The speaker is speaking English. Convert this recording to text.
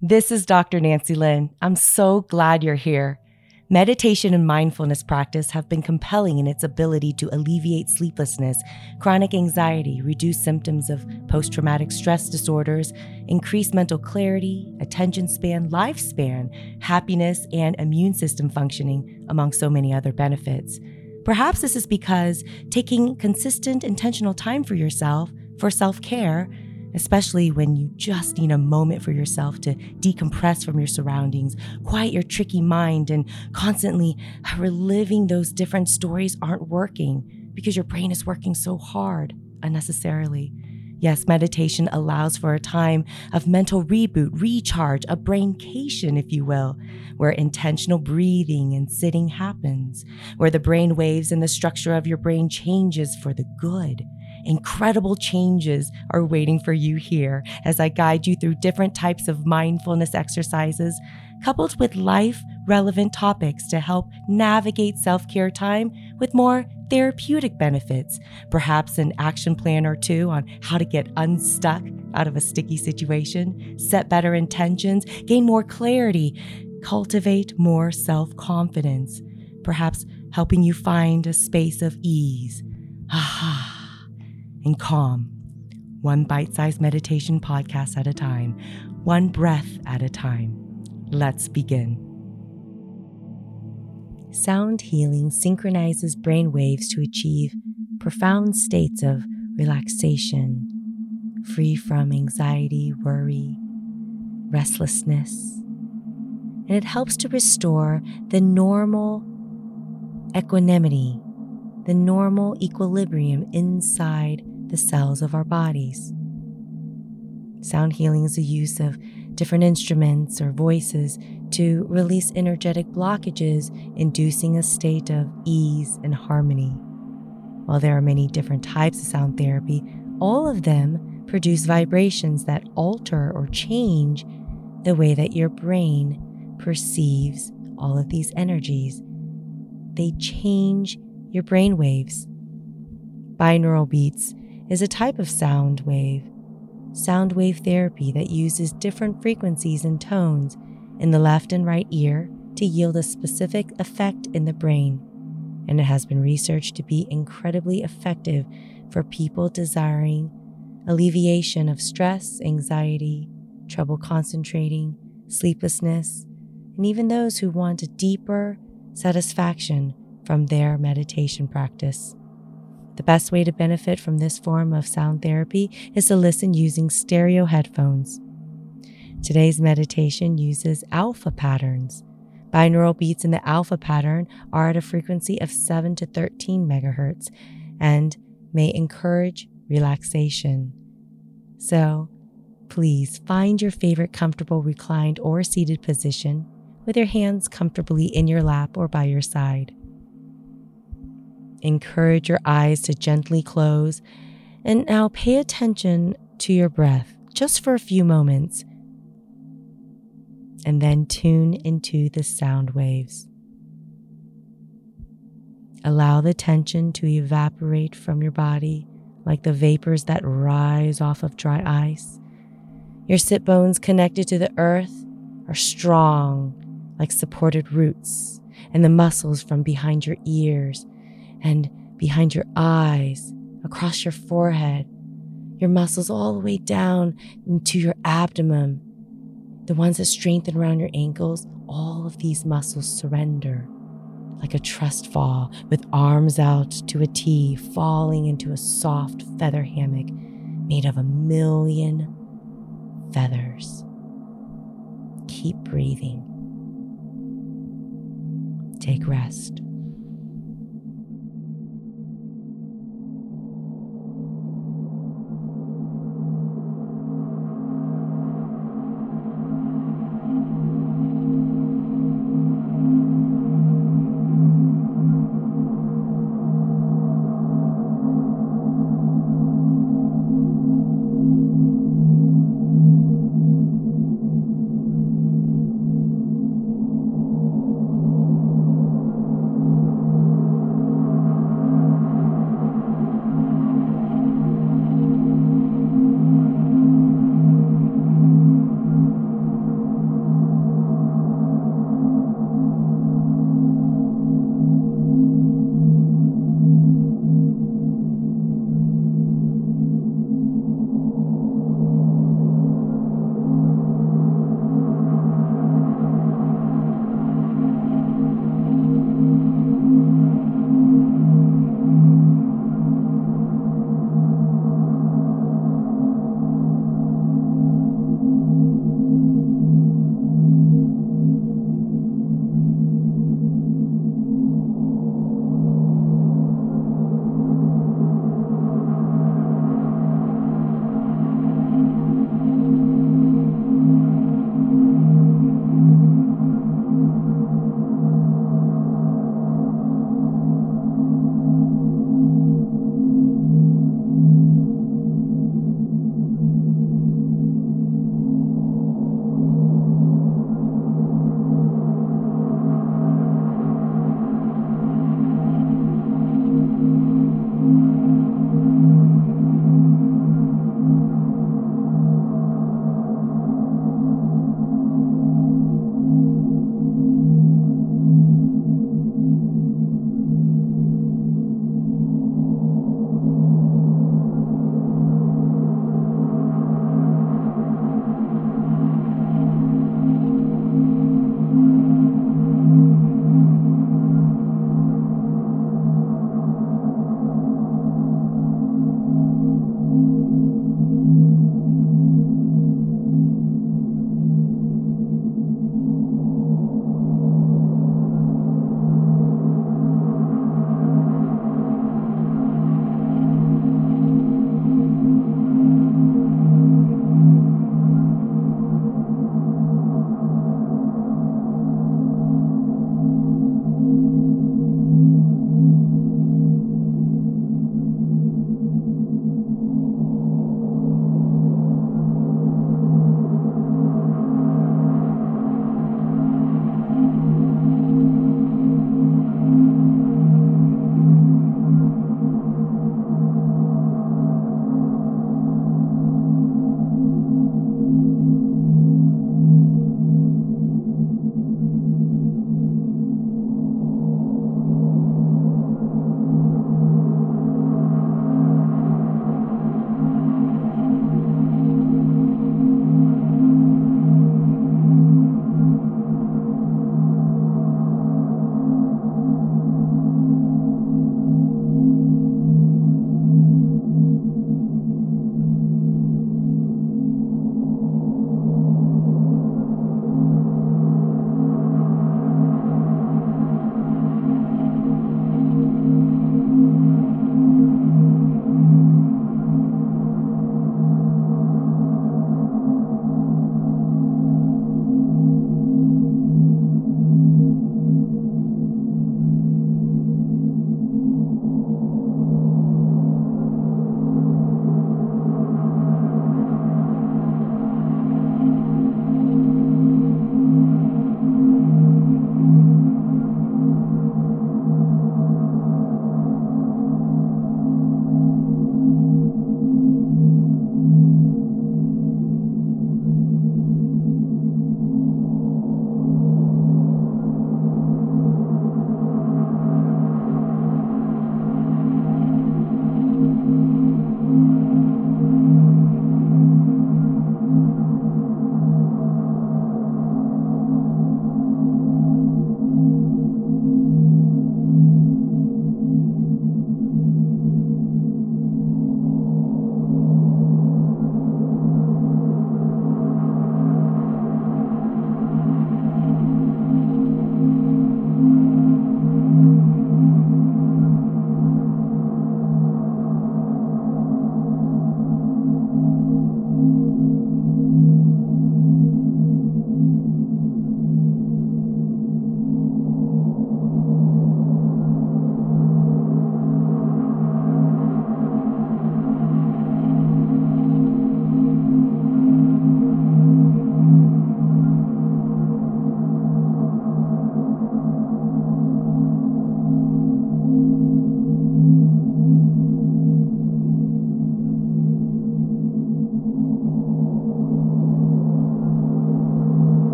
This is Dr. Nancy Lin. I'm so glad you're here. Meditation and mindfulness practice have been compelling in its ability to alleviate sleeplessness, chronic anxiety, reduce symptoms of post traumatic stress disorders, increase mental clarity, attention span, lifespan, happiness, and immune system functioning, among so many other benefits. Perhaps this is because taking consistent, intentional time for yourself, for self care, especially when you just need a moment for yourself to decompress from your surroundings, quiet your tricky mind, and constantly uh, reliving those different stories aren't working because your brain is working so hard unnecessarily. Yes, meditation allows for a time of mental reboot, recharge, a braincation, if you will, where intentional breathing and sitting happens, where the brain waves and the structure of your brain changes for the good Incredible changes are waiting for you here as I guide you through different types of mindfulness exercises, coupled with life relevant topics to help navigate self care time with more therapeutic benefits, perhaps an action plan or two on how to get unstuck out of a sticky situation, set better intentions, gain more clarity, cultivate more self confidence, perhaps helping you find a space of ease. Aha and calm, one bite sized meditation podcast at a time, one breath at a time. Let's begin. Sound healing synchronizes brain waves to achieve profound states of relaxation, free from anxiety, worry, restlessness. And it helps to restore the normal equanimity the normal equilibrium inside the cells of our bodies. Sound healing is the use of different instruments or voices to release energetic blockages, inducing a state of ease and harmony. While there are many different types of sound therapy, all of them produce vibrations that alter or change the way that your brain perceives all of these energies. They change your brain waves. Binaural beats is a type of sound wave, sound wave therapy that uses different frequencies and tones in the left and right ear to yield a specific effect in the brain, and it has been researched to be incredibly effective for people desiring alleviation of stress, anxiety, trouble concentrating, sleeplessness, and even those who want a deeper satisfaction from their meditation practice. The best way to benefit from this form of sound therapy is to listen using stereo headphones. Today's meditation uses alpha patterns. Binaural beats in the alpha pattern are at a frequency of 7 to 13 megahertz and may encourage relaxation. So, please find your favorite comfortable reclined or seated position with your hands comfortably in your lap or by your side. Encourage your eyes to gently close. And now pay attention to your breath just for a few moments. And then tune into the sound waves. Allow the tension to evaporate from your body like the vapors that rise off of dry ice. Your sit bones connected to the earth are strong like supported roots, and the muscles from behind your ears and behind your eyes, across your forehead, your muscles all the way down into your abdomen, the ones that strengthen around your ankles, all of these muscles surrender like a trust fall with arms out to a T, falling into a soft feather hammock made of a million feathers. Keep breathing. Take rest.